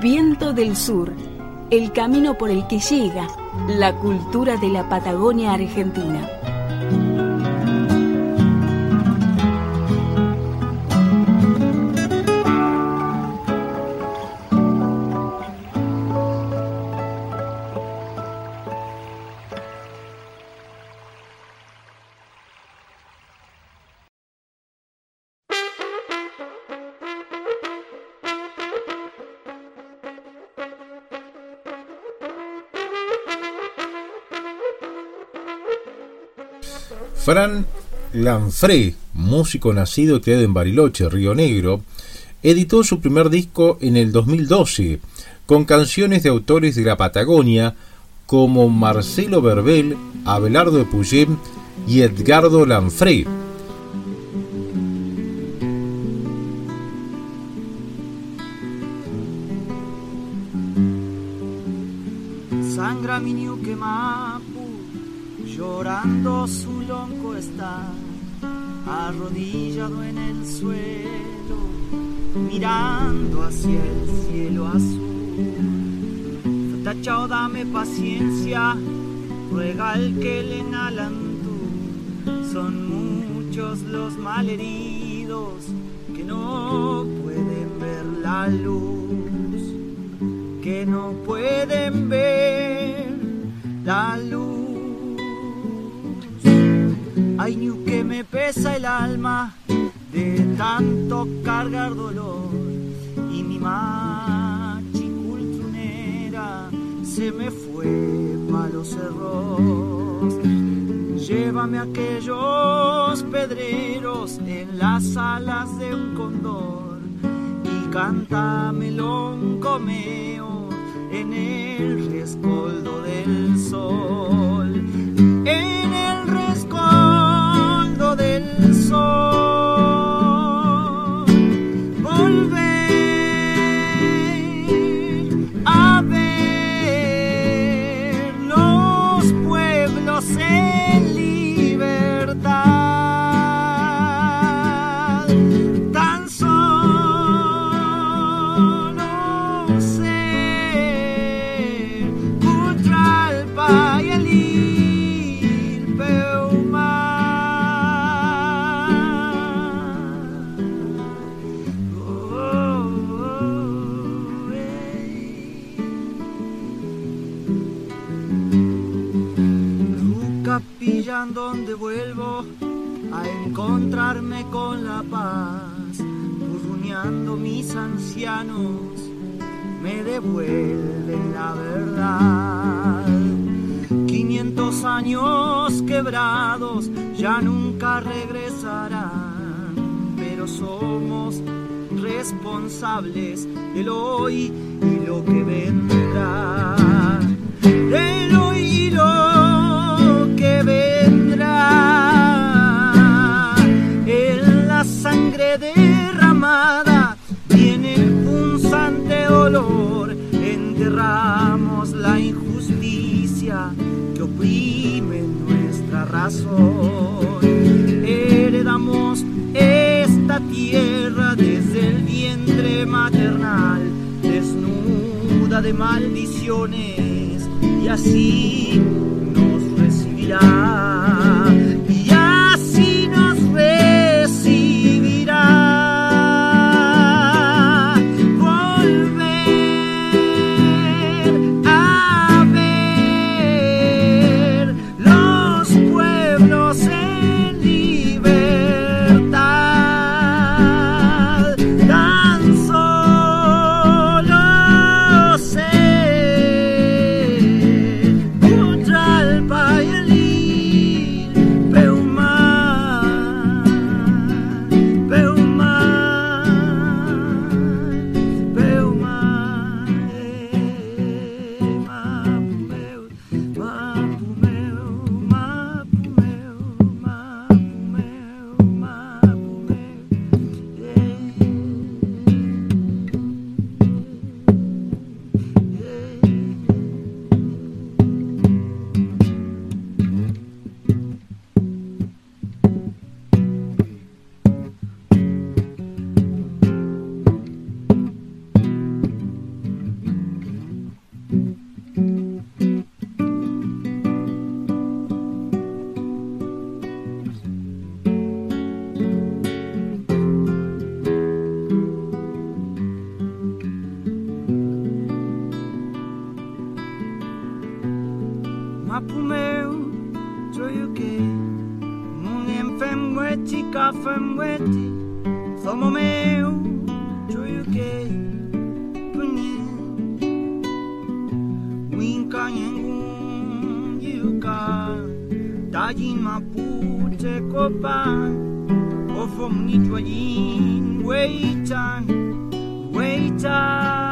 Viento del Sur, el camino por el que llega la cultura de la Patagonia Argentina. Fran Lanfré, músico nacido y criado en Bariloche, Río Negro, editó su primer disco en el 2012, con canciones de autores de la Patagonia como Marcelo Verbel, Abelardo de Puyem y Edgardo Lanfré. Sangra mi llorando su lonco está, arrodillado en el suelo, mirando hacia el cielo azul. Tachao, dame paciencia, ruega el que le tú. Son muchos los malheridos que no pueden ver la luz, que no pueden ver la luz. Ay, ni que me pesa el alma de tanto cargar dolor y mi machicultrunera se me fue para los cerros. Llévame a aquellos pedreros en las alas de un condor y cántame un comeo en el rescoldo del sol. Capilla en donde vuelvo a encontrarme con la paz, burruñando mis ancianos, me devuelven la verdad. 500 años quebrados ya nunca regresarán, pero somos responsables del hoy y lo que vendrá. La injusticia que oprime nuestra razón. Heredamos esta tierra desde el vientre maternal, desnuda de maldiciones, y así nos recibirá. mapu meu troiuke Mungem fem weti kafem weti Thomo meu troiuke Pune Winka yengun yuka Dajin mapu te kopan Ofom nitwa yin weitan Weitan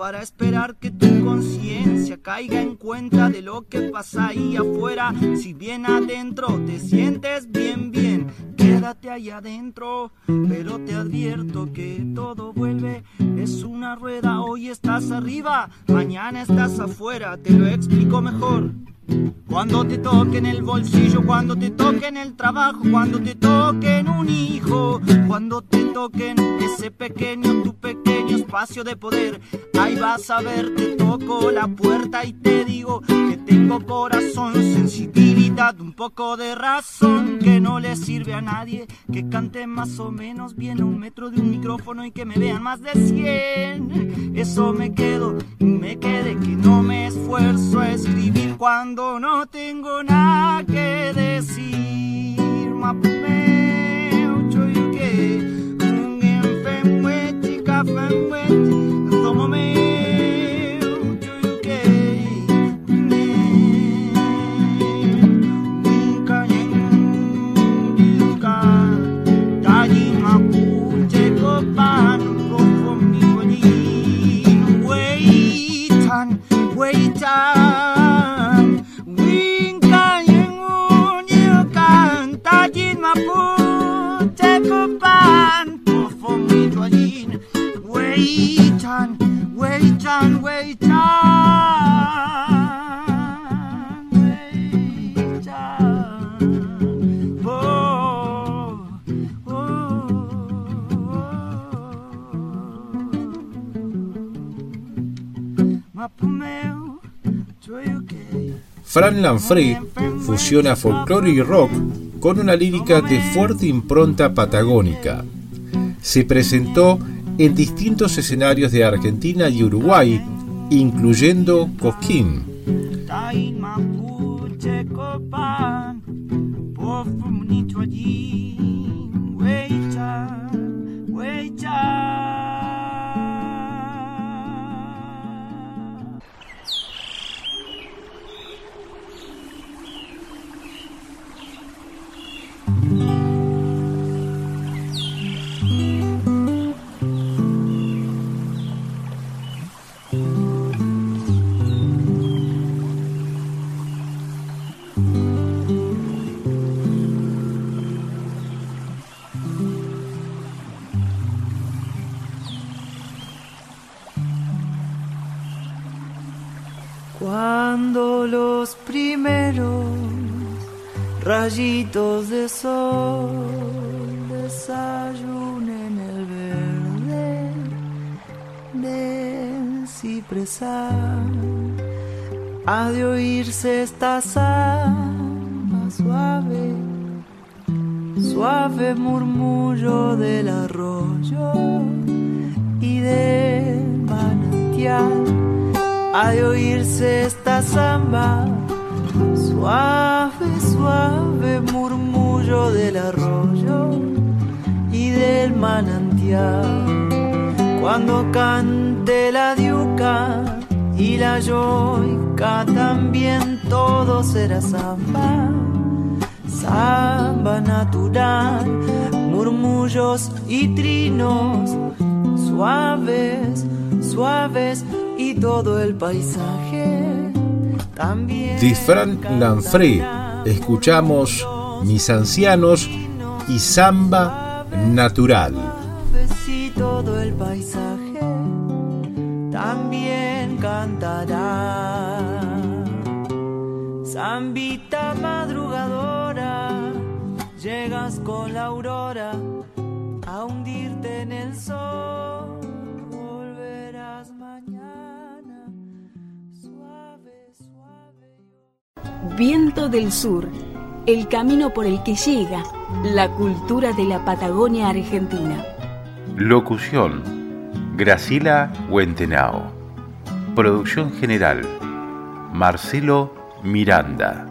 para esperar que tu conciencia caiga en cuenta de lo que pasa ahí afuera. Si bien adentro te sientes bien, bien, quédate ahí adentro. Pero te advierto que todo vuelve, es una rueda. Hoy estás arriba, mañana estás afuera. Te lo explico mejor. Cuando te toque en el bolsillo, cuando te toque en el trabajo, cuando te toque en un hijo, cuando te toque en ese pequeño, tu pequeño espacio de poder, ahí vas a ver, te toco la puerta y te digo que tengo corazón, un poco de razón que no le sirve a nadie, que cante más o menos bien a un metro de un micrófono y que me vean más de cien. Eso me quedo, me quede que no me esfuerzo a escribir cuando no tengo nada que decir. Fran Lanfrey fusiona folclore y rock con una lírica de fuerte impronta patagónica. Se presentó en distintos escenarios de Argentina y Uruguay, incluyendo Cosquín. Cuando los primeros rayitos de sol desayunen el verde del cipresal, ha de oírse esta samba suave, suave murmullo del arroyo y del manantial de oírse esta samba, suave, suave murmullo del arroyo y del manantial. Cuando cante la diuca y la yoica, también todo será samba, samba natural, murmullos y trinos suaves, suaves y todo el paisaje también. De Fran Lanfré escuchamos Mis ancianos y samba natural. Y todo el paisaje también cantará. Zambita madrugadora, llegas con la aurora a hundirte en el sol. Viento del Sur, el camino por el que llega la cultura de la Patagonia Argentina. Locución: Gracila Huentenao. Producción general: Marcelo Miranda.